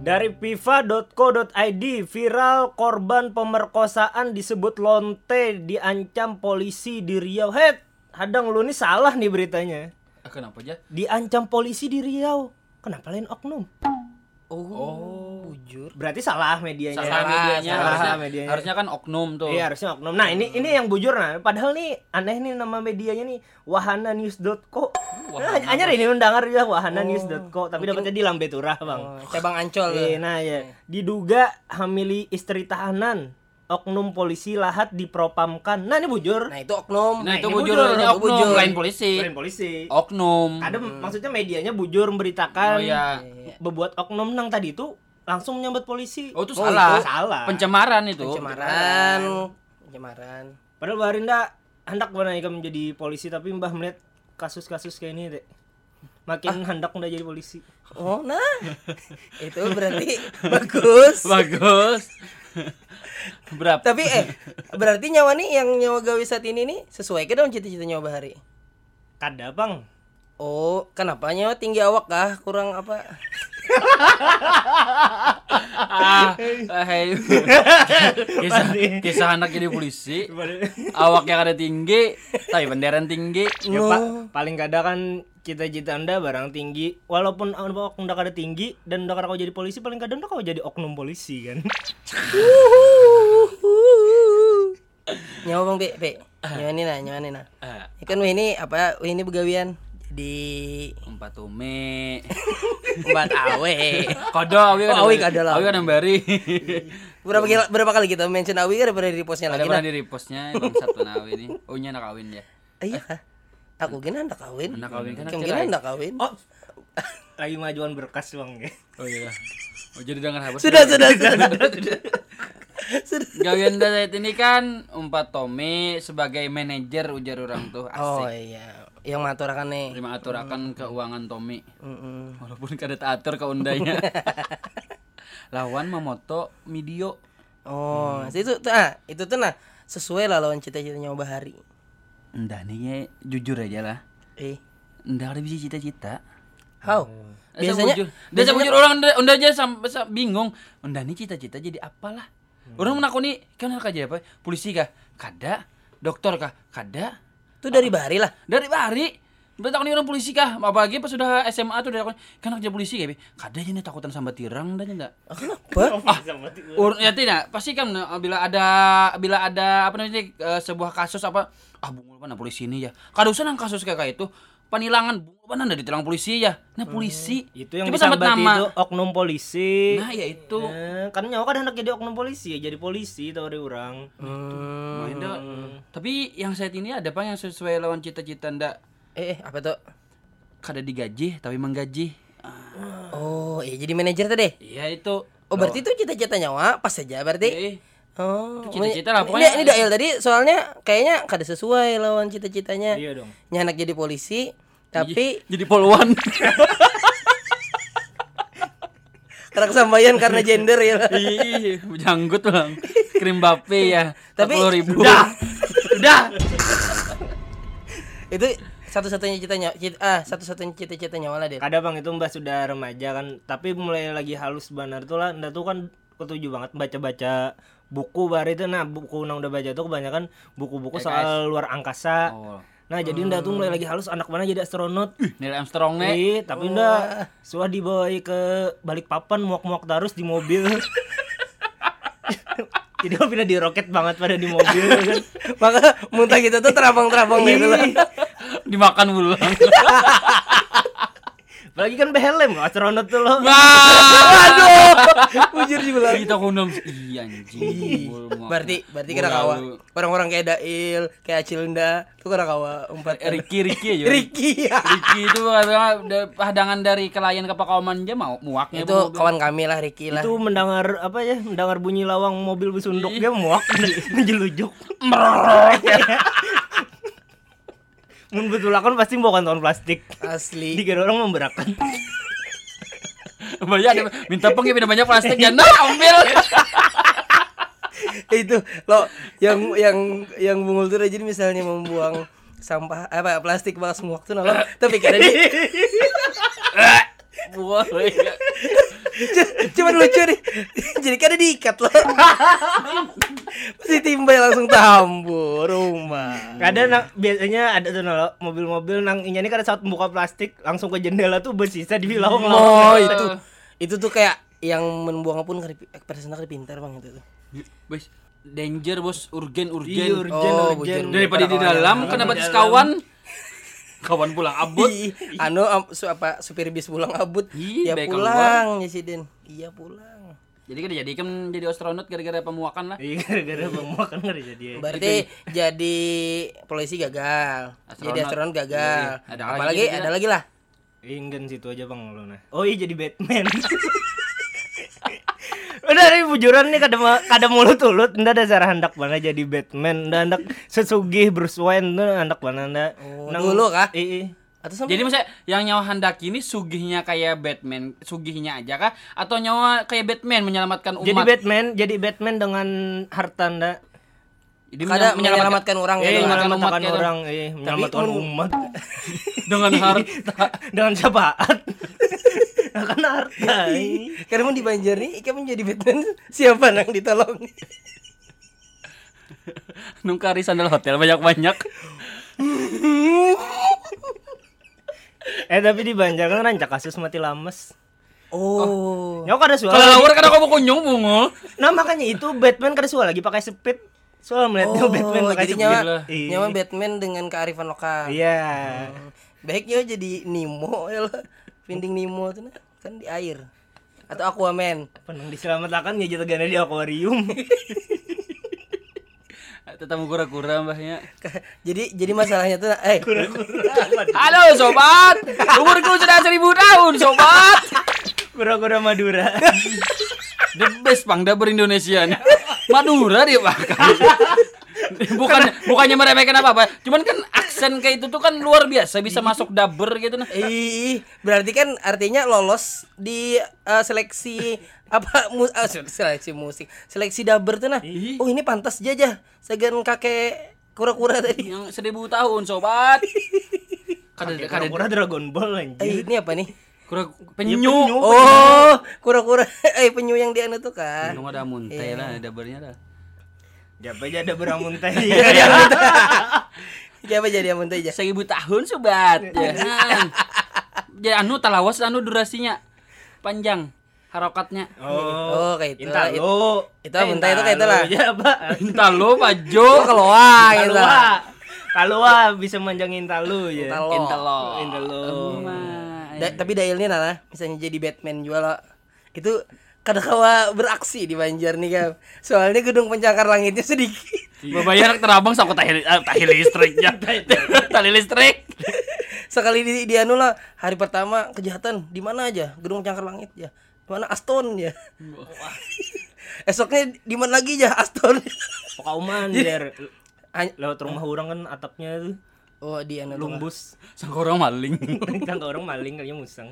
Dari fifa.co.id viral korban pemerkosaan disebut lonte diancam polisi di Riau. Het, hadang lu nih salah nih beritanya. Ah, kenapa aja? Diancam polisi di Riau. Kenapa lain oknum? Oh, bujur. Berarti salah medianya. Salah medianya. salah harusnya, medianya. harusnya kan oknum tuh. Iya harusnya oknum. Nah ini ini yang bujur nah. Padahal nih aneh nih nama medianya nih wahananews.co. Nah, anyar ini undangan ya wahananews.co tapi dapatnya di Lambe Turah bang. Oh, cabang Ancol. Eh, nah ya diduga hamili istri tahanan oknum polisi lahat dipropamkan. Nah ini bujur. Nah, itu oknum. Nah, itu ini bujur, bujur, ini itu oknum, bujur. lain polisi. Keren polisi. Oknum. Ada maksudnya medianya bujur memberitakan Oh iya. bebuat oknum nang tadi itu langsung menyambut polisi. Oh, itu Oh, salah. itu salah. Pencemaran itu. Pencemaran. Pencemaran. Padahal Mbak Rinda hendak menaikkan menjadi polisi tapi Mbah melihat kasus-kasus kayak ini deh. Makin hendak udah jadi polisi. Oh, nah. itu berarti bagus. Bagus. Berapa? Tapi eh berarti nyawa nih yang nyawa gawe saat ini nih sesuai ke dong cita-cita nyawa bahari. Kada bang. Oh, kenapa nyawa tinggi awak kah? Kurang apa? ah, hey. kisah, kisah anak jadi polisi. Awak yang ada tinggi, tapi benderan tinggi. Ya pak, paling kada kan cita-cita anda barang tinggi. Walaupun anda kada tinggi dan kada kau jadi polisi, paling kada udah kau jadi oknum polisi kan. nyawa Bang Be, Be. Nyawa ini nah, nyawa ini nah. Ah, Ikan ini apa? Ini begawian di empat umi. Mbak Awe. Kodo, awi kan. Oh, awi kada lah. Awi kan bari. Berapa kali, berapa kali kita mention Awi kan pada di postnya Ada lagi pernah nah. di repostnya bang satu nawi ini. Oh nya anak kawin ya. Iya kah? Aku gini anda kawin. Anak kawin kan gini anda kawin. Oh, lagi majuan berkas bang ya. Oh iya. Oh jadi dengan habis. Sudah, sudah, sudah. sudah. Gawian saat ini kan umpat Tommy sebagai manajer ujar orang tuh Oh asik. iya, yang maturakan nih. Terima aturakan keuangan Tommy. Mm-mm. Walaupun kada atur ke undainya. Lawan memoto video. Oh, itu tuh ah, itu tuh nah sesuai lah lawan cita-citanya Bahari. Endah nih ya, jujur aja lah. Eh, Endah ada bisa cita-cita. how? Biasanya, Biasanya jujur. Biasa jujur orang unda, unda aja sampai sa- bingung. Unda nih cita-cita jadi apalah. Orang menakuni kan harus aja apa? Polisi kah? Kada. Dokter kah? Kada. Itu dari Bahari lah. Dari bari. Bertakuni orang polisi kah? Apalagi pas sudah SMA tuh dari kan kerja polisi kayak kada aja nih takutan sambat tirang dan enggak. Ah, Kenapa? Ur, ya tidak, pasti kan eh, bila ada bila ada apa namanya eh, sebuah kasus apa ah bungul mana polisi ini ya. Kada usah nang kasus kayak itu penilangan bungul mana ada ditilang polisi ya. Nah polisi Itu yang Coba sambat disambat nama. itu oknum polisi. Nah ya itu. Eh, kan nyawa kan hendak jadi oknum polisi ya jadi polisi tahu dari orang. Hmm. Main dah. Tapi yang saat ini ada apa yang sesuai lawan cita-cita ndak Eh, eh, apa tuh? kada digaji tapi menggaji. Ah, Oh, iya jadi manajer tadi. Iya itu. Oh, berarti itu cita-cita nyawa pas saja berarti. Eh, Oh, cita-cita lah, ini- pokoknya. Ini, Dail tadi soalnya kayaknya kada sesuai lawan cita-citanya. Iya dong. Nyanak jadi polisi, tapi jadi poluan. karena kesampaian karena gender ya. Ih, janggut bang. Krim bape ya. Tapi- ribu. Udah. Udah. itu satu-satunya citanya cita, ah satu-satunya cita-cita nyawa lah dia. Kada bang itu mbak sudah remaja kan, tapi mulai lagi halus benar tuh lah. Nda tuh kan ketujuh banget baca-baca buku baru itu. Nah buku nang udah baca tuh kebanyakan buku-buku soal luar angkasa. Oh. Nah jadi nda tuh mulai lagi halus anak mana jadi astronot. Neil Armstrong nih. Ih, tapi nda suah dibawa ke balik papan muak-muak terus di mobil. jadi kok pindah di roket banget pada di mobil kan. Maka muntah kita tuh terabang-terabang gitu lah. Dimakan ulang. Apalagi kan behelm astronot tuh loh. Aduh, bujur sih bilang. Kita kundang. Iya anjing. Berarti berarti kena kawa. Orang-orang kayak Dail, kayak Acilunda, tuh kena kawa empat. Ricky Ricky aja. Ricky ya. Ricky itu ada hadangan dari kelayan ke Pakauman aja mau muaknya Itu kawan kami lah Ricky lah. itu mendengar apa ya mendengar bunyi lawang mobil besunduk dia muak menjelujuk mun betul kan pasti bawa kantong plastik Asli. dikira orang memberakan banyak ada minta peng ya banyak plastik ya nah ambil itu lo yang yang yang bungul tuh jadi misalnya membuang sampah apa plastik bekas waktu nah lo tapi karena dia Boleh. Cuman lucu nih. Jadi kan ada diikat loh. Pasti timbal langsung tambur rumah. Kadang nang, biasanya ada tuh nalo, mobil-mobil nang ini kan ada saat membuka plastik langsung ke jendela tuh bersisa di bilau Oh itu itu tuh kayak yang membuang pun kali personal kali pintar bang itu tuh. Bos, danger bos, urgen Iya, urgen. urgen, Oh, urgen. Daripada di dalam kan dapat kawan. Kawan pulang abut. Anu su, apa supir bis pulang abut. Ya baik pulang ya si Den. Iya pulang. Jadi kan jadi kan jadi astronot gara-gara pemuakan lah. Iya gara-gara bang kan jadi. Berarti jadi polisi gagal. Jadi astronot gagal. Iya, ada lagi Apalagi kira-kira? ada lagi lah. Ingin situ aja bang lo nah. Oh iya jadi Batman. Udah nih bujuran nih kada kada mulut ulut ndak ada cara hendak mana jadi Batman ndak hendak sesugih Bruce Wayne tuh hendak mana ndak. Oh, dulu kah? Iya. Atau sampai Jadi maksudnya yang nyawa hendak ini sugihnya kayak Batman, sugihnya aja kah? Atau nyawa kayak Batman menyelamatkan umat? Jadi Batman, jadi Batman dengan harta ndak. Jadi kada menyelamatkan, menyelamatkan orang Eh, gitu. menyelamatkan orang, eh, menyelamatkan umat dengan harta. dengan syafaat. Nah, kan harta. eh. Karena mau di Banjar nih, Ika menjadi Batman siapa nang ditolong nih? Nungkari sandal hotel banyak-banyak. Eh tapi di Banjar kan rancak kasus mati lames. Oh. Nyok ada suara. Kalau lawar kadang kamu kunyung bungul. Nah makanya itu Batman kada suara lagi pakai speed. Soal melihat Oh, Batman pakai jadi nyawa, Iya. nyawa Batman dengan kearifan lokal. Iya. Baiknya jadi Nemo ya lah. Finding Nemo tuh nah. kan di air. Atau Aquaman. Penang diselamatkan ya jatuh gana di akuarium. Tetamu kura-kura mbahnya. jadi jadi masalahnya tuh eh Halo sobat, umurku sudah seribu tahun sobat. Kura-kura Madura. The best pangda Indonesia nih. Madura dia bahkan. Bukan bukannya meremehkan apa apa, cuman kan aksen kayak itu tuh kan luar biasa bisa masuk dubber gitu nah. Ih, berarti kan artinya lolos di eh, seleksi apa mu, eh, seleksi musik, seleksi dubber tuh nah. Oh, ini pantas jaja. Segan kakek kura-kura tadi. Yang seribu tahun sobat. Kada kada Kura-kura Dragon Ball anjir. Eh, ini apa nih? kura penyu. Oh, kura-kura eh penyu yang di anu tuh kan. Untung ada muntai lah, dubbernya dah. Siapa aja ada beramun teh. Siapa jadi yang muntah aja? Seribu tahun sobat. Jangan. Ya anu talawas anu durasinya panjang harokatnya. Oh, kayak itu. Intalo. Itu muntah itu kayak itu lah. Ya, Pak. Intalo Pajo. Oh, keluar gitu. Kalua. Kalua bisa manjangin talu ya. Intalo. Intalo. Intalo. Da- tapi Dailnya nah, misalnya jadi Batman juga lo. Itu kada kawa beraksi di Banjar nih kan. Soalnya gedung pencakar langitnya sedikit. Babayar terabang sama tahi, ah, tahi listriknya. Tali listrik. Sekali di, di anu lah hari pertama kejahatan di mana aja? Gedung pencakar langit ya. Di mana Aston ya. Esoknya di mana lagi ya Aston. Pokauman biar lewat rumah orang kan atapnya tuh oh di anu lumbus. Sang orang maling. kan orang maling kayaknya musang.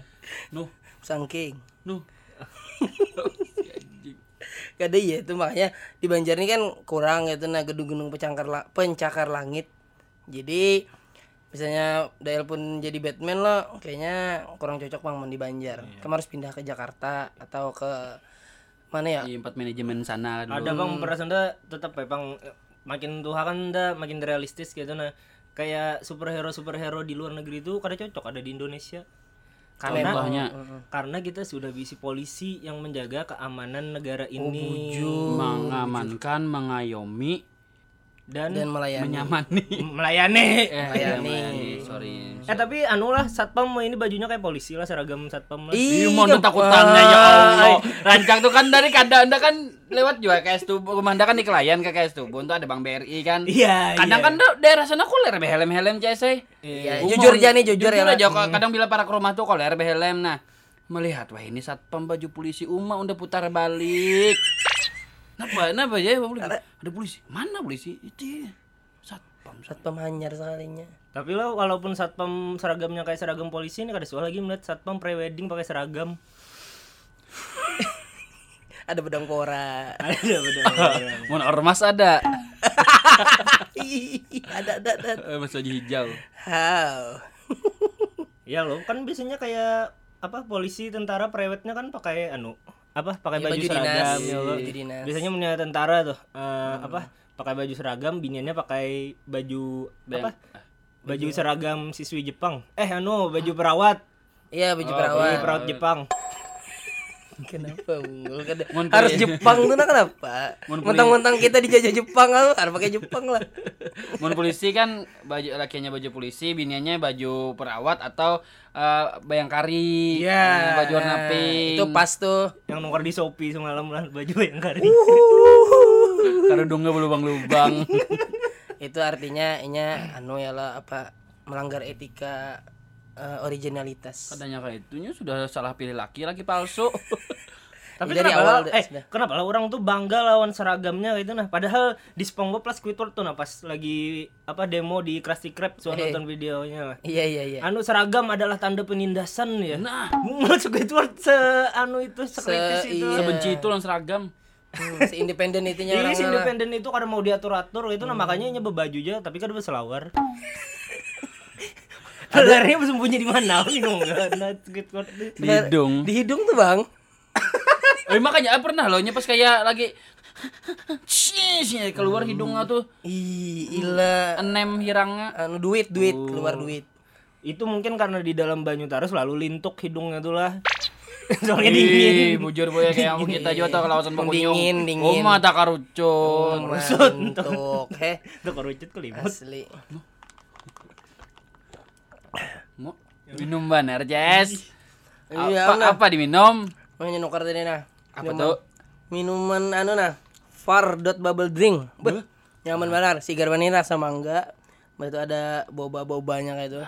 Nuh, Sangking. nuh. Kada ya itu makanya di Banjar ini kan kurang gitu nah gedung-gedung pencakar la- pencakar langit. Jadi misalnya Dael pun jadi Batman lo kayaknya kurang cocok bang di Banjar. Kamu harus pindah ke Jakarta atau ke mana ya? Di empat manajemen sana dulu. Ada bang perasaan dah tetap ya bang makin tua kan dah makin realistis gitu nah kayak superhero superhero di luar negeri itu kada cocok ada di Indonesia karena Contohnya karena kita sudah bisi polisi yang menjaga keamanan negara ini. mengamankan, mengayomi, dan, Dan melayani. menyamani. melayani Eh, Melayani. sorry. eh tapi anu lah satpam ini bajunya kayak polisi lah seragam satpam lah Ih, Ih, mau takutannya ya Allah. Rancang tuh kan dari kada anda kan lewat juga ke STU, rumah anda kan di Kelayan ke STU, tuh ada Bang BRI kan. iya Kadang iya. kan da- daerah sana koler be helm-helm CSI. Iya, Umum. jujur aja nih, jujur ya, aja. lah. Kadang bila para ke rumah tuh koler be helm nah. Melihat wah ini satpam baju polisi Uma udah putar balik. Kenapa? Kenapa ya polisi? Ada polisi. Mana polisi? Itu ya. satpam. Satpam hanyar sekalinya. tapi lah walaupun satpam seragamnya kayak seragam polisi ini kada soal lagi melihat satpam prewedding pakai seragam Ada bedang pora. ada bener Mau ormas ada. Ada ada ada. Eh, Mas baju hijau. How? ya loh kan biasanya kayak apa polisi tentara prewetnya kan pakai anu apa? Pakai Iya, baju, baju seragam ya Allah. baju dinas. biasanya punya tentara tuh eh, apa? Pakai baju seragam biniannya pakai baju apa? baju seragam siswi Jepang. Eh anu baju perawat. Iya baju baju perawat. perawat Jepang Kenapa unggul kan? Harus Jepang tuh nah kenapa? Mentang-mentang kita dijajah Jepang harus harus pakai Jepang lah. Mun polisi kan baju lakinya baju polisi, biniannya baju perawat atau eh, bayangkari. Eh, baju warna pink. Itu pas tuh. yang nongkrong di Shopee semalam lah baju yang kari Kerudungnya berlubang-lubang. itu artinya inya anu ya lah apa melanggar etika eh, originalitas. Katanya kayak itunya sudah salah pilih laki, laki palsu. tapi Dari kenapa awal lah, udah- eh sudah. kenapa lah orang tuh bangga lawan seragamnya gitu nah padahal di SpongeBob plus Squidward tuh nah pas lagi apa demo di Krusty Krab so Eh. nonton videonya lah Iya iya iya. anu seragam adalah tanda penindasan ya Nah, Squidward se anu itu sekritis Se- itu iya. sebenci itu lawan seragam. Hmm, si independen itunya Jadi orang si independen itu karena mau diatur-atur itu nah makanya nyebab baju aja tapi kan berselawar. Sebenarnya bersembunyi di mana? Di hidung. Di hidung tuh bang. Eh makanya eh, pernah loh pas kayak lagi keluar hidungnya tuh Ih, ila enem hirangnya. anu duit duit Oh. keluar duit. Itu mungkin karena di dalam banyu taruh selalu lintuk hidungnya tuh lah. Soalnya Ih, dingin. bujur boy kayak yang kita juga tahu kawasan Pakunyong. Dingin, dingin. Oh, mata karucun. Mantuk, heh Tuh kerucut kelimut. asli. Mau minum banar, Jess. Iya, Apa, nah. apa diminum? Makanya nukar tadi nah. Apa Minuman- tuh? Minuman anu nah. Far dot bubble drink. Beh, nyaman benar. Sigar vanilla sama enggak. Itu ada boba-bobanya kayak itu.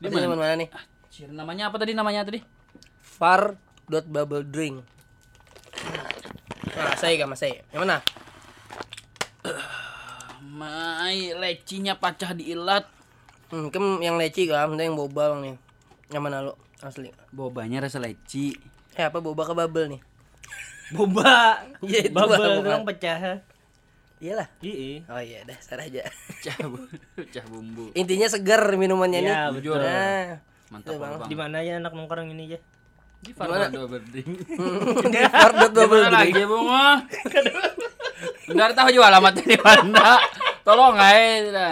Di Itu nyaman mana nih? Cir, namanya apa tadi namanya tadi? Far dot bubble drink. Nah, saya gak masai. Yang mana? Mai lecinya pacah di ilat. Hmm, kem yang leci kan, itu yang boba bang nih. Yang mana lo? Asli. Bobanya rasa leci. Eh apa boba ke bubble nih? Boba. Iya, itu Bubble itu kan pecah. Iyalah. Iya. Oh iya, dasar aja. Pecah, bu- pecah bumbu. Intinya segar minumannya nih. Iya, betul. Nah, Mantap Itu, Bang. bang. Di mana ya anak nongkrong ini aja? Di Farmado berding. di far dot bubble Gimana drink. lagi bunga? Nggak tahu juga alamatnya di mana. Tolong aja.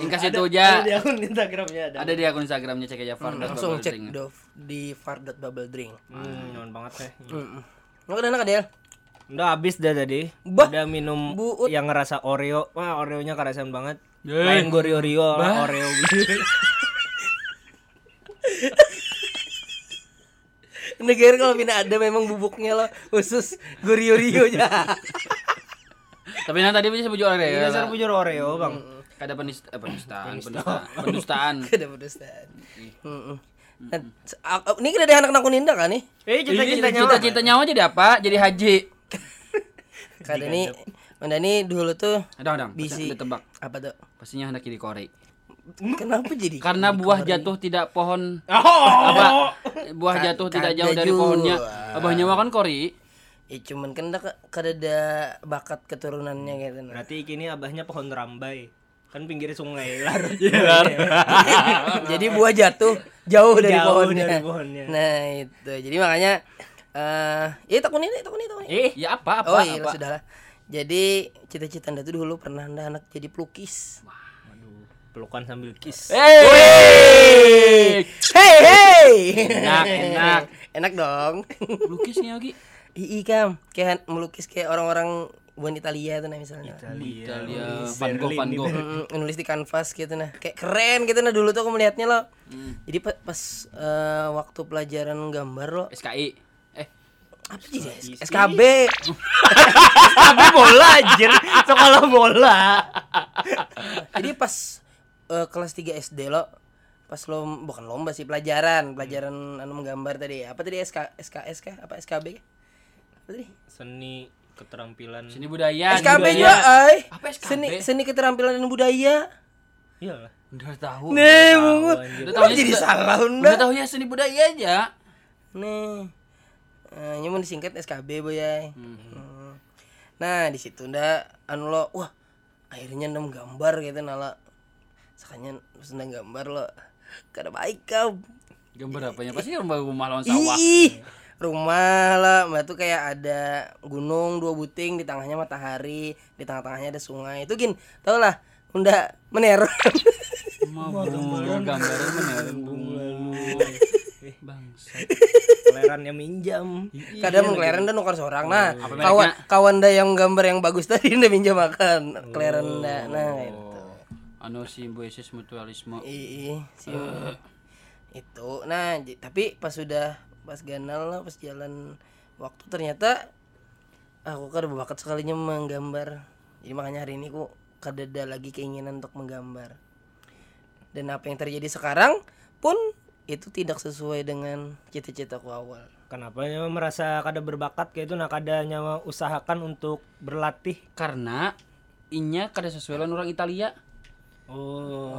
Nah. Ingkas itu Ada aja. di akun Instagramnya ada. Ada di akun Instagramnya cek aja Farmado. Langsung cek do, di far dot bubble drink. Hmm, nyaman banget ya. Hmm. Nggak enak Adel? Udah habis dah tadi. Bah, Udah minum buut. yang ngerasa Oreo. Wah, Oreonya kerasan banget. Lain Gorio-Rio lah, Oreo. Negara kalau mina ada memang bubuknya lo khusus gurio-rio nya. Tapi nanti tadi bisa bujuk orang Ini ya. dasar bujur Oreo, Bang. Kada penista, eh, penistaan, pendustaan, pendustaan. Ada a- Ini kan ada anak-anak Kuninda kan nih? Eh, Ini cita-citanya cita-cita nyawa jadi apa? Jadi haji. Kada nih, Manda nih dulu tuh Ada, ada. Bisi. Bisa tebak. apa tuh? Pastinya hendak kiri korek. Kenapa jadi? Karena buah jatuh tidak pohon Oh, apa? Buah Ka- jatuh tidak jauh dari pohonnya. Abahnya makan kori. Ya cuman kan kada ada bakat keturunannya gitu. nah. Berarti ini abahnya pohon rambai. Kan pinggir sungai lar. Jadi buah jatuh jauh dari Jauh pohonnya. dari pohonnya. Nah, itu. Jadi makanya eh iya takun ini, takun ini, takun ini. Eh, ya apa? Apa? oh iya apa? sudah lah. Jadi cita-cita anda tuh dulu pernah anda anak jadi pelukis. Waduh, pelukan sambil kiss. Eh, Hey hey. enak, enak. Enak dong. Lukisnya lagi. Ii kam, kayak melukis kayak orang-orang buan Italia tuh nah misalnya. Italia. Italia, Van Gogh, Van Gogh. Mm, nulis di kanvas gitu nah. Kayak keren gitu nah dulu tuh aku melihatnya loh. Hmm. jadi pa- pas eh, waktu pelajaran gambar lo SKI. Eh, apa sih? SKB Tapi bola anjir, sekolah bola. jadi pas eh, kelas 3 SD lo pas lo bukan lomba sih pelajaran. Pelajaran anu menggambar tadi. Apa tadi SK SKS kah? Apa SKB kah? apa tadi? Seni keterampilan. seni budaya. SKB budaya. juga ay Apa SKB? seni seni keterampilan dan budaya Iyalah. Udah tahu. nih bungut Udah tahu jadi salah Udah tahu ya seni budaya aja. nih eh, nyamun disingkat SKB boy ay. Hmm. Nah di situ ndak anu lo wah akhirnya nem gambar gitu nala sakanya senang gambar lo kada baik kau Gambar apanya? Pasti rumah rumah lawan sawah. Ih, rumah lah, mbak tuh kayak ada gunung dua buting di tengahnya matahari, di tengah-tengahnya ada sungai. Itu gin, tau lah, unda menero. Mah bunga gambarnya meneren bunga. Bangsa. Kelerannya minjam. Kadang keleren dan nukar seorang. Nah, Apa kawan mereknya? kawan dah yang gambar yang bagus tadi udah minjam makan. Keleren dah. Nah, itu. Anu simbiosis mutualisme. Sih. itu. Nah, tapi pas sudah pas ganal lah, pas jalan waktu ternyata aku kan berbakat sekalinya menggambar. Jadi makanya hari ini aku kadada lagi keinginan untuk menggambar. Dan apa yang terjadi sekarang pun itu tidak sesuai dengan cita-citaku awal. Kenapa nyawa merasa kada berbakat kayak itu nah kada nyawa usahakan untuk berlatih. Karena inya kada sesuai lawan orang Italia. Oh.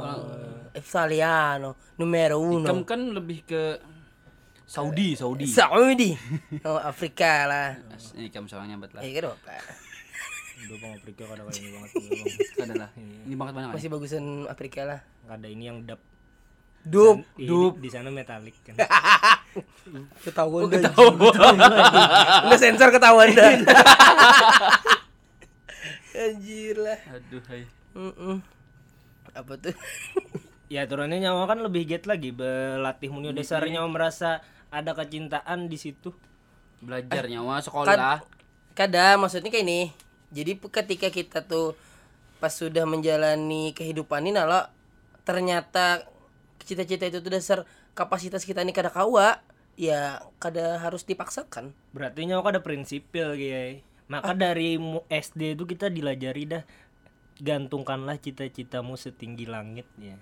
Italiano numero uno. Ikam kan lebih ke Saudi, Saudi. Saudi. Oh, Afrika lah. Ini ikam soalnya nyambat lah. Eh, kan apa? Udah bang Afrika kada kayak ini banget. Bang. Kada lah. Ini banget banget. Masih bagusan Afrika lah. Kada ini yang dap. Dup. Dup di sana metalik kan. Ketahuan dah. Udah sensor ketahuan dah. Anjir lah. Aduh, hai. Apa tuh? Ya turunnya nyawa kan lebih get lagi berlatih munio dasarnya nyawa merasa ada kecintaan di situ. Belajar nyawa sekolah. Kadang maksudnya kayak ini. Jadi ketika kita tuh pas sudah menjalani kehidupan ini nalo ternyata cita-cita itu tuh dasar kapasitas kita ini kada kawa ya kada harus dipaksakan. Berarti nyawa ada prinsipil kayak. Maka dari mu- SD itu kita dilajari dah gantungkanlah cita-citamu setinggi langit ya.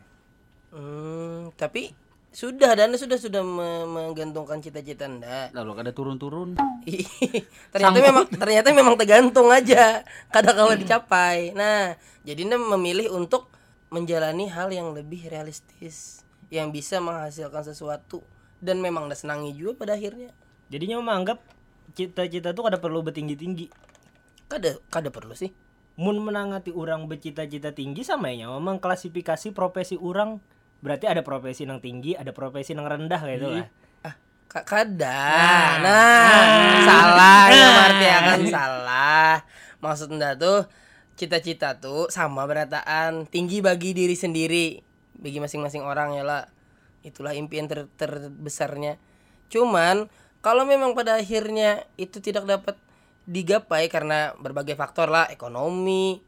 Hmm, tapi sudah dan sudah sudah me- menggantungkan cita-cita anda. Lalu kada turun-turun. ternyata memang ternyata memang tergantung aja kadang kalau dicapai. Nah, jadi anda memilih untuk menjalani hal yang lebih realistis yang bisa menghasilkan sesuatu dan memang anda senangi juga pada akhirnya. Jadi nyawa menganggap cita-cita tuh kada perlu bertinggi-tinggi. Kada kada perlu sih. Mun menangati orang bercita-cita tinggi sama ya nyawa mengklasifikasi profesi orang. Berarti ada profesi yang tinggi, ada profesi yang rendah kayak itu lah. Ah, ka- kada. Nah, salah ya berarti akan salah. Maksud anda tuh cita-cita tuh sama berataan tinggi bagi diri sendiri, bagi masing-masing orang ya lah. Itulah impian ter- terbesarnya. Cuman kalau memang pada akhirnya itu tidak dapat digapai karena berbagai faktor lah, ekonomi,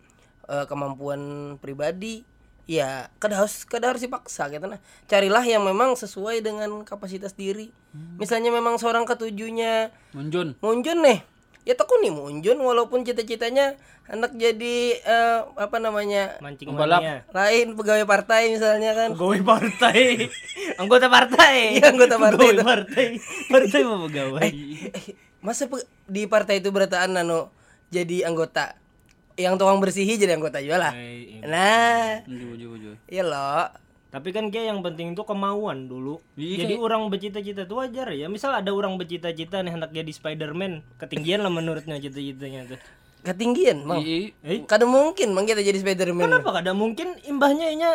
eh, kemampuan pribadi, ya kada harus kada harus dipaksa gitu nah carilah yang memang sesuai dengan kapasitas diri misalnya memang seorang ketujuhnya Munjun. munjun nih ya tekuni munjun walaupun cita-citanya anak jadi eh, apa namanya Mancing Pembalap. mania. lain pegawai partai misalnya kan Pegawai partai. Anggota partai. Iya, anggota partai Pegawai itu. partai. Partai mau pegawai. Eh, masa pe- di partai itu berataan nano jadi anggota yang tukang bersihi jadi anggota juga lah iya. nah iya loh Tapi kan kayak yang penting itu kemauan dulu. Iya, Jadi orang bercita-cita itu wajar ya. Misal ada orang bercita-cita nih hendak jadi Spider-Man, ketinggian lah menurutnya cita-citanya tuh. ketinggian bang Ih, Eh, kadang mungkin bang kita jadi Spiderman kenapa kada mungkin imbahnya nya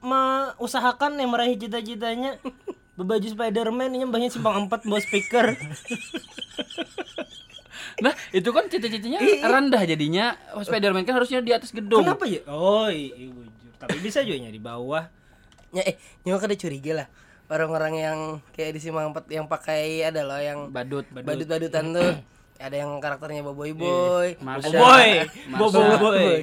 mengusahakan yang meraih cita-citanya berbaju Spider-Man ini mbahnya simpang 4 bawa speaker. Nah, itu kan cita-citanya rendah jadinya. Oh, Spiderman kan harusnya di atas gedung. Kenapa ya? Oh, iya, bujur. Tapi bisa juga di bawah. Ya, eh, nyawa kada curiga lah orang-orang yang kayak di Simpang Empat yang pakai ada loh yang Badut. badut-badutan tuh ada yang karakternya Boboy Boy, Mars. ada Boy, boy.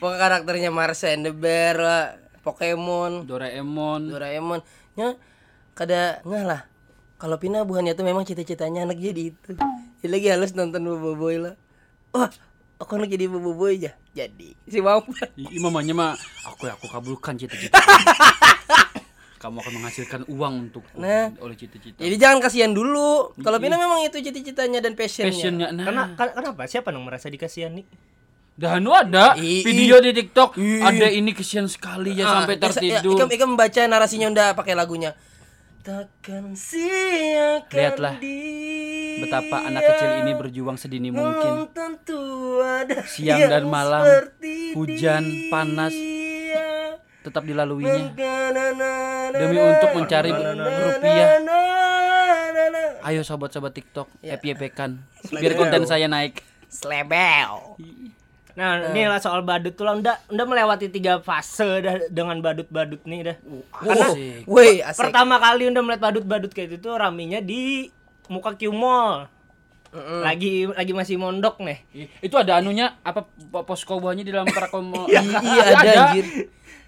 Pokoknya karakternya Marsha and the Bear lah, Pokemon, Doraemon. Doraemon. Ya, kada ngah lah. Kalau Pina bukannya tuh memang cita-citanya anak jadi itu. Jadi lagi halus nonton Bobo Boy lah. Wah, aku anak jadi Bobo Boy aja. Jadi si Mampat. Ih, mamanya mah aku aku kabulkan cita-cita. Kamu akan menghasilkan uang untuk Nah. oleh cita-cita. Jadi jangan kasihan dulu. Kalau Pina memang itu cita-citanya dan passionnya. Passionnya nah. Karena ka- kenapa? Siapa yang merasa dikasihani? Dah anu ada Ih, video di TikTok ada ini kesian sekali ya Ah, sampai ya, sa- ya, tertidur. Ikam, ikam membaca narasinya udah pakai lagunya. Takkan sia-akan Lihatlah dia Betapa anak kecil ini berjuang sedini mungkin. tentu ada Siang dan malam, hujan, dia. panas, Tetap dilaluinya demi untuk mencari rupiah Ayo sobat-sobat TikTok. FYP kan. Biar konten saya naik. Slebel. Nah, ini lah soal badut tuh lah udah udah melewati tiga fase dah dengan badut-badut nih dah. Asik. Woi, asik. Pertama kali udah melihat badut-badut kayak itu tuh raminya di muka Q Mall. Lagi lagi masih mondok nih. Ih, Itu ada anunya apa po- posko buahnya di dalam Parakomo. Iya, iya ada anjir.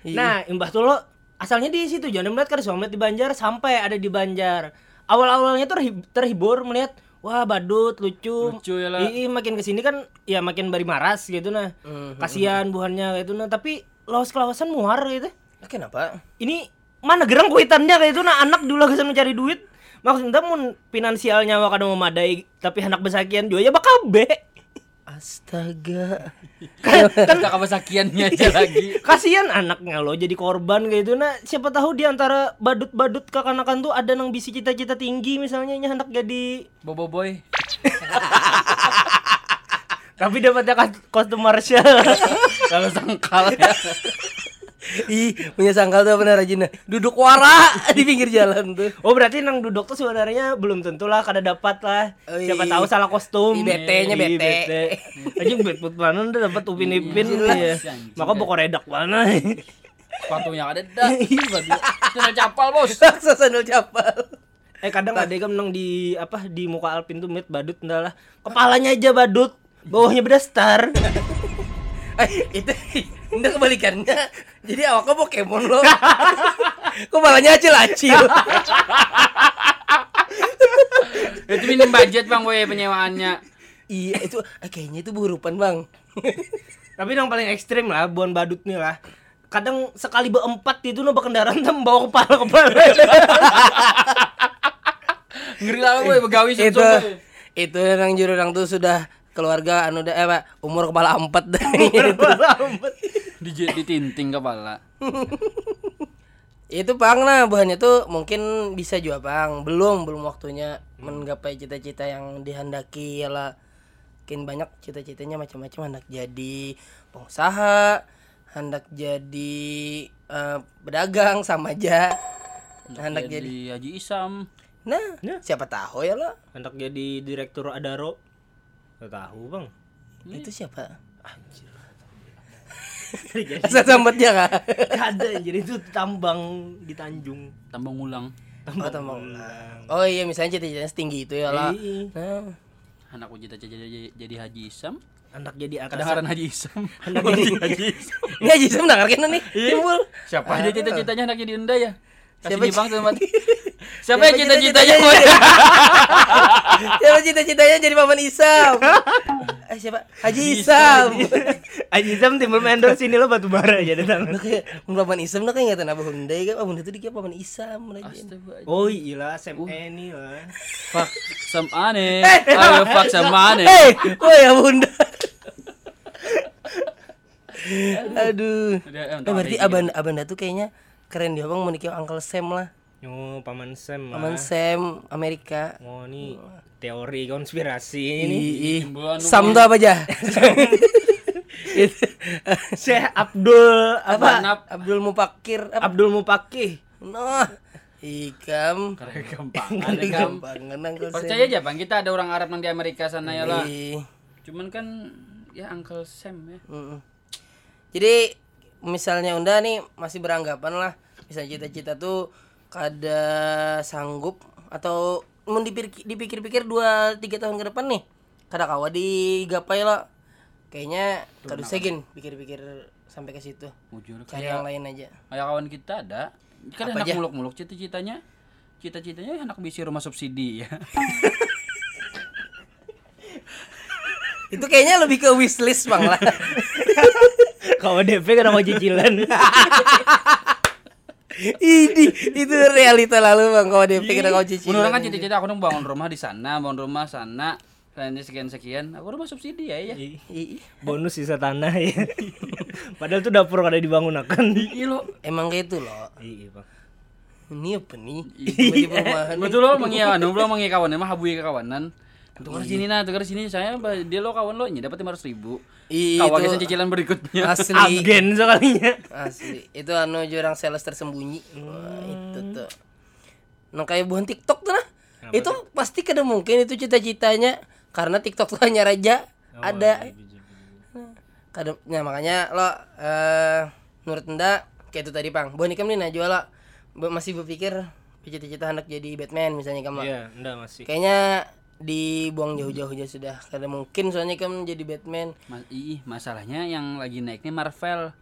Iya. Nah, Imbah tuh lo asalnya di situ jangan melihat kan suami di Banjar sampai ada di Banjar. Awal-awalnya tuh terhib- terhibur melihat wah badut lucu. Lucu ya lah. Ih, makin ke sini kan ya makin bari maras gitu nah. Mhm. Kasihan buhannya gitu nah, tapi lawas kelawasan muar gitu. Ah, Kenapa? Ini mana gerang kuitannya kayak itu nah anak dulu kesan mencari duit. Maksudnya mun finansialnya wakada memadai tapi anak besakian juga ya bakal be. Astaga. Kita kebasakiannya aja lagi. Kasihan anaknya lo jadi korban kayak itu nah siapa tahu di antara badut-badut kekanakan tuh ada nang bisi cita-cita tinggi misalnya nya anak jadi Bobo boy. tapi dapatnya kostum martial Kalau sangkal ya. Ih, punya sangkal tuh benar Rajina. Duduk wara di pinggir jalan tuh. oh berarti nang duduk tuh sebenarnya belum tentu lah kada dapat lah siapa tahu salah kostum Ih, bete-nya Ih, bete. aja betput mana udah dapat upin ipin ya maka bokor redak mana Sepatunya ada dah. Sandal capal, Bos. Sandal capal. eh kadang ada yang nang di apa di muka Alpin tuh mit badut enggak lah kepalanya aja badut bawahnya beda star Eh, itu udah kebalikannya. Jadi awaknya Pokemon lo. Kepalanya acil-acil. Itu minim budget, Bang, we penyewaannya. iya, itu eh, kayaknya itu burupan, Bang. Tapi yang paling ekstrim lah buan badut nih lah. Kadang sekali berempat itu no kendaraan tuh bawa kepala kepala. Ngeri lah we begawi itu itu yang juru orang tuh sudah keluarga anu dah eh Pak, umur kepala empat dah. Di ditinting kepala. itu Bang nah bahannya tuh mungkin bisa juga Bang. Belum belum waktunya menggapai cita-cita yang dihendaki ya lah. Mungkin banyak cita-citanya macam-macam hendak jadi pengusaha, hendak jadi eh, pedagang sama aja. Hendak jadi. Jadi Haji Isam. Nah, siapa tahu ya lah. Hendak jadi direktur Adaro. Gak tahu bang. Itu siapa? Jadi Asal sambatnya kak. ada jadi itu tambang di Tanjung. Tambang ulang. Oh, tambang ulang. Oh iya misalnya cita-citanya setinggi itu ya lah. Iya. Nah, Anakku cita-cita jadi, jadi Haji Isam. Hendak jadi atasan. Kedengaran Haji Isam. Hendak jadi Haji Isam. ini aja saya mendengarkan nih. Timbul. Siapa aja cita-citanya anak jadi enda ya? Kasih Siapa bang tempat. Siapa Siapa yang cita-citanya cita-citanya? Siapa cita-citanya jadi paman Isam? Eh siapa? Haji Isam. Aji Sam timbul mendor sini lo batu bara aja datang. Nah kayak mun paman Isam nah kayak ingatan Abah Hyundai kan Abah itu dikira paman Isam lagi. Oh iya SMA nih lah. Fuck some aneh. Ayo fuck some aneh. Hei, woi Abah Hyundai. Aduh. Udah, em, Eh berarti tahu abanda tuh kayaknya keren dia bang mau nikah Uncle Sam lah. Oh paman Sam Paman lah. Sam Amerika. Oh ini teori konspirasi ini. Sam tuh apa aja? Itu. Syekh Abdul apa? Nap. Abdul Mupakir apa? Abdul Mupakih. Noh. Ikam. Karena gampang. Ada gampang. Gampangan Uncle Sam. Percaya aja bang, kita ada orang Arab yang di Amerika sana ya lah. Ih. Cuman kan ya Uncle Sam ya. Mm-mm. Jadi misalnya Unda nih masih beranggapan lah misalnya cita-cita tuh kada sanggup atau mau dipikir- dipikir-pikir dua tiga tahun ke depan nih kada kawa digapai lah kayaknya kada usah gin pikir-pikir sampai ke situ Mujur cari kayak yang lain aja kayak kawan kita ada. Kan Apa anak muluk-muluk cita-citanya. Cita-citanya anak bisi rumah subsidi ya. itu kayaknya lebih ke wishlist bang lah Kalau DP kan mau cicilan. ini itu realita lalu bang kalau DP kena kau cicil Menurut kan cita-cita aku dong bangun rumah di sana, bangun rumah sana. Kayaknya sekian-sekian. Aku rumah subsidi ya ya. Bonus sisa tanah ya. Padahal tuh dapur kada dibangun akan. Iya lo. emang kayak itu loh Iya, Bang. ini apa nih perumahan Betul lo mengia anu belum mengia kawan mah habui kawanan. Tukar sini nah, tukar sini saya dia lo kawan lo nya dapat 500 ribu. Ih, Kawan itu kita cicilan berikutnya. asli Agen sekalinya. asli itu anu jurang sales tersembunyi Wah, itu tuh nah kayak bukan TikTok tuh nah itu pasti kada mungkin itu cita-citanya karena TikTok tuh hanya raja Oh, ada. iya, kada nah, makanya lo eh menurut enda kayak itu tadi pang. Boni kam nih najwa lo masih berpikir cita-cita hendak jadi Batman misalnya kamu Iya, enggak masih. kayaknya dibuang jauh-jauh aja sudah. Kada mungkin soalnya kamu jadi Batman. Mas, ih, masalahnya yang lagi naik nih Marvel.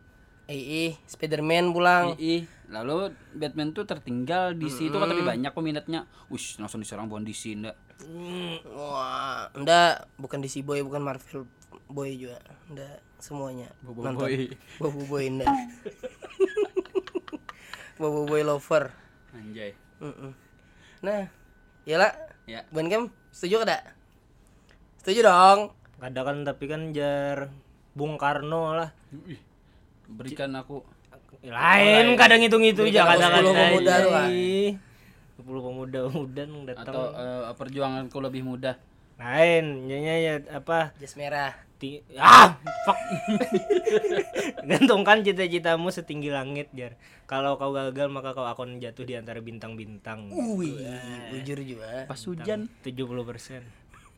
eh Spiderman pulang. Ih, lalu Batman tuh tertinggal di situ kan tapi banyak peminatnya. Ush, langsung diserang bukan DC wah enggak bukan DC Boy bukan Marvel Boy juga enggak semuanya Bobo Nonton. Boy. Bobo Boy enggak Bobo Boy lover Anjay. Mm-mm. Nah, iyalah. Ya. Ban Kem, setuju kada? Setuju dong. Ada kan tapi kan jar Bung Karno lah. Ih, berikan aku Lain kadang hitung-itu aja Berikan 10 pemuda tuh. 10 pemuda muda datang. atau eh, perjuanganku lebih mudah. Lain, jadinya ya apa? Jas merah. Ti ah, fuck. Gantungkan cita-citamu setinggi langit, Jar. Kalau kau gagal maka kau akan jatuh di antara bintang-bintang. Wih, jujur juga. Pas hujan, 70%.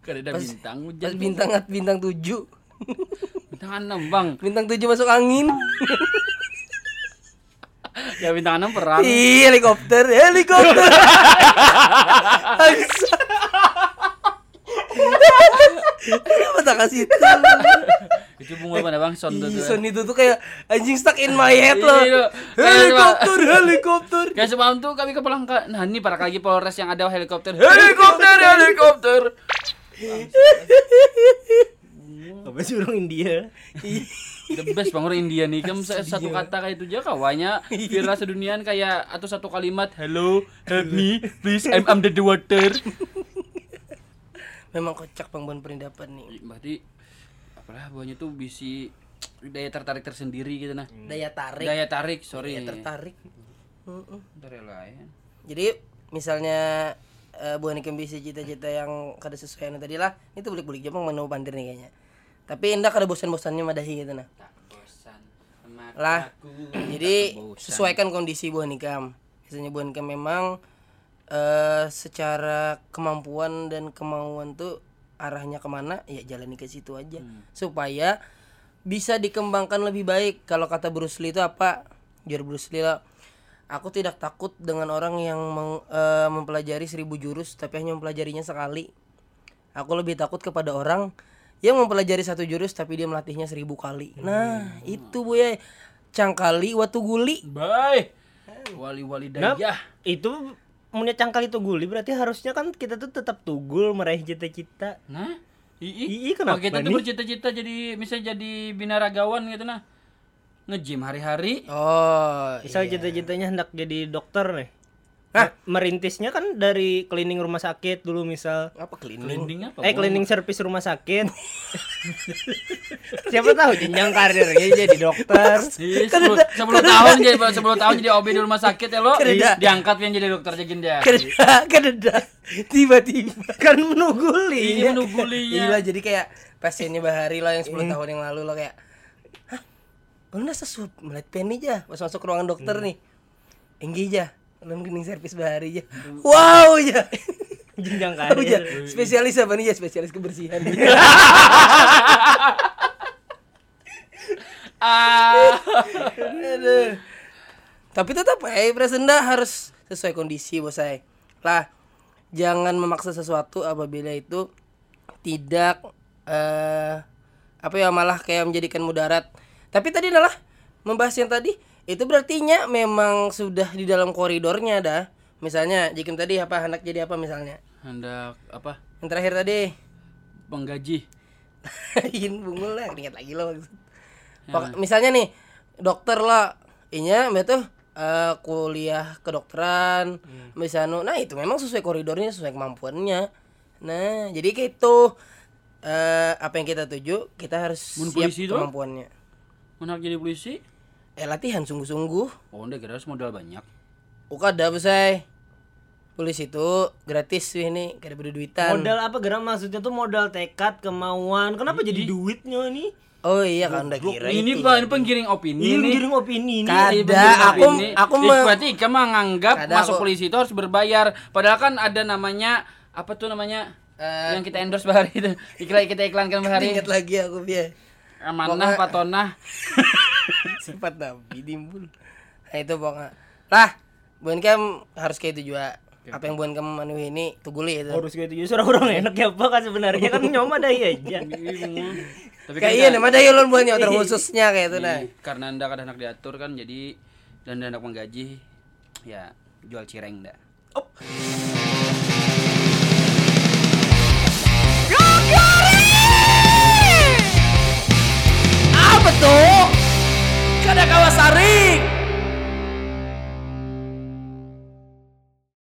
kada ada bintang Pas hujan. bintang bintang 7. Bintang 6, Bang. Bintang 7 masuk angin. Ya bintang 6 perang. Ih, helikopter, helikopter. Tak kasih itu? Itu bunga mana, Bang? Son tuh. Son itu tuh kayak anjing stuck in my head Iya, loh. iya. Helikopter, helikopter. Kayak semalam tuh kami ke Palangka. Nah, ini para lagi Polres yang ada helikopter. Helikopter, helikopter. Apa sih orang India? The best bang orang India nih. Kamu satu kata kayak itu aja kawannya viral sedunian kayak atau satu kalimat hello help me please I'm under the water. Memang kocak pengbuan perindapan nih. Berarti apalah buahnya tuh bisa daya tertarik tersendiri gitu nah. Daya tarik. Daya tarik, sorry. Daya tertarik. Mm-mm. Dari lain. Jadi misalnya eh buah nikem bisa cita-cita yang kada sesuai tadi lah, itu bulik-bulik Jepang mau pandir nih kayaknya. Tapi indah kada bosan-bosannya madahi gitu nah. Tak bosan. Lah, jadi bosan. sesuaikan kondisi buah nikam. Misalnya buah nikam memang eh secara kemampuan dan kemauan tuh arahnya ke mana, ya jalani ke situ aja. Supaya bisa dikembangkan lebih baik. Kalau kata Bruce Lee itu apa? Jujur Bruce Lee lah. Aku tidak takut dengan orang yang meng- eh, mempelajari seribu jurus tapi hanya mempelajarinya sekali. Aku lebih takut kepada orang yang mempelajari satu jurus tapi dia melatihnya seribu kali. Nah, itu bu ya. Cangkali watu guli. Bye. Wali-wali Nah, daya. itu punya cangkal itu guli berarti harusnya kan kita tuh tetap tugul meraih cita-cita. Nah, ii, Ii, kenapa Oh, kita tuh bercita-cita jadi misalnya jadi binaragawan gitu nah. Nge-gym hari-hari. Oh, Misal cita-citanya hendak jadi dokter nih. Nah, merintisnya kan dari cleaning rumah sakit dulu misal. apa cleaning? Blending apa? Eh cleaning service rumah sakit. Siapa tahu jenjang karirnya jadi dokter. Iya, sepuluh, sepuluh tahun jadi sepuluh tahun jadi OB di rumah sakit ya lo Kerja. diangkat yang jadi dokter aja gini dia. Kededa, kededa. Tiba-tiba. kan menuguli. Ini menugulinya. Iya, jadi kayak pasiennya Bahari lah yang 10 tahun yang lalu lo kayak Hah? Lu nasa sup melihat penny aja pas masuk ruangan dokter nih. Enggi aja. Lu cleaning service Bahari aja. Wow aja. jenjang Tahu aja. karir. Spesialis apa nih ya? Spesialis kebersihan. Ah. Aduh. Tapi tetap eh presenda harus sesuai kondisi bosai. Lah, jangan memaksa sesuatu apabila itu tidak eh apa ya malah kayak menjadikan mudarat. Tapi tadi adalah membahas yang tadi itu berartinya memang sudah di dalam koridornya dah. Misalnya jika tadi apa anak jadi apa misalnya? Hendak apa? Yang terakhir tadi Penggaji. Lain bungul lah, ingat lagi lo maksud. Pok- Misalnya nih, dokter lah, inya mbak tuh eh, kuliah kedokteran, misalnya, nah itu memang sesuai koridornya, sesuai kemampuannya. Nah, jadi kayak itu eh, apa yang kita tuju, kita harus Mun siap polisi kemampuannya. Hendak jadi polisi? Eh latihan sungguh-sungguh, Oh, enggak kira harus modal banyak. uka ada besai. Polisi itu gratis sih ini, kada berdua duitan. Modal apa gerak maksudnya tuh modal tekad, kemauan. Kenapa jadi duitnya ini? Oh iya kan udah kira ini pak ini penggiring opini Ini nih ngirim opini ini. Kad- Iya, Ada, penggiring aku- opini. aku berarti Ika menganggap Kada, masuk aku- polisi itu harus berbayar padahal kan ada namanya apa tuh namanya Eh, yang kita endorse bahari itu iklan kita iklankan bahari Ingat lagi aku biar amanah Pokoknya- patonah sifat nabi timbul. Nah itu pokoknya. Lah, buan kam harus kayak itu juga. Apa yang buan kamu manuhi ini tuguli itu. Harus kayak itu justru orang enak ya apa kan sebenarnya kan nyoma dah aja. tapi Kayak kan iya nama yang buan yang khususnya kayak itu nah. Iya, karena anda kadang anak diatur kan jadi dan anda anak menggaji ya jual cireng dah Apa tuh? kada kawa saring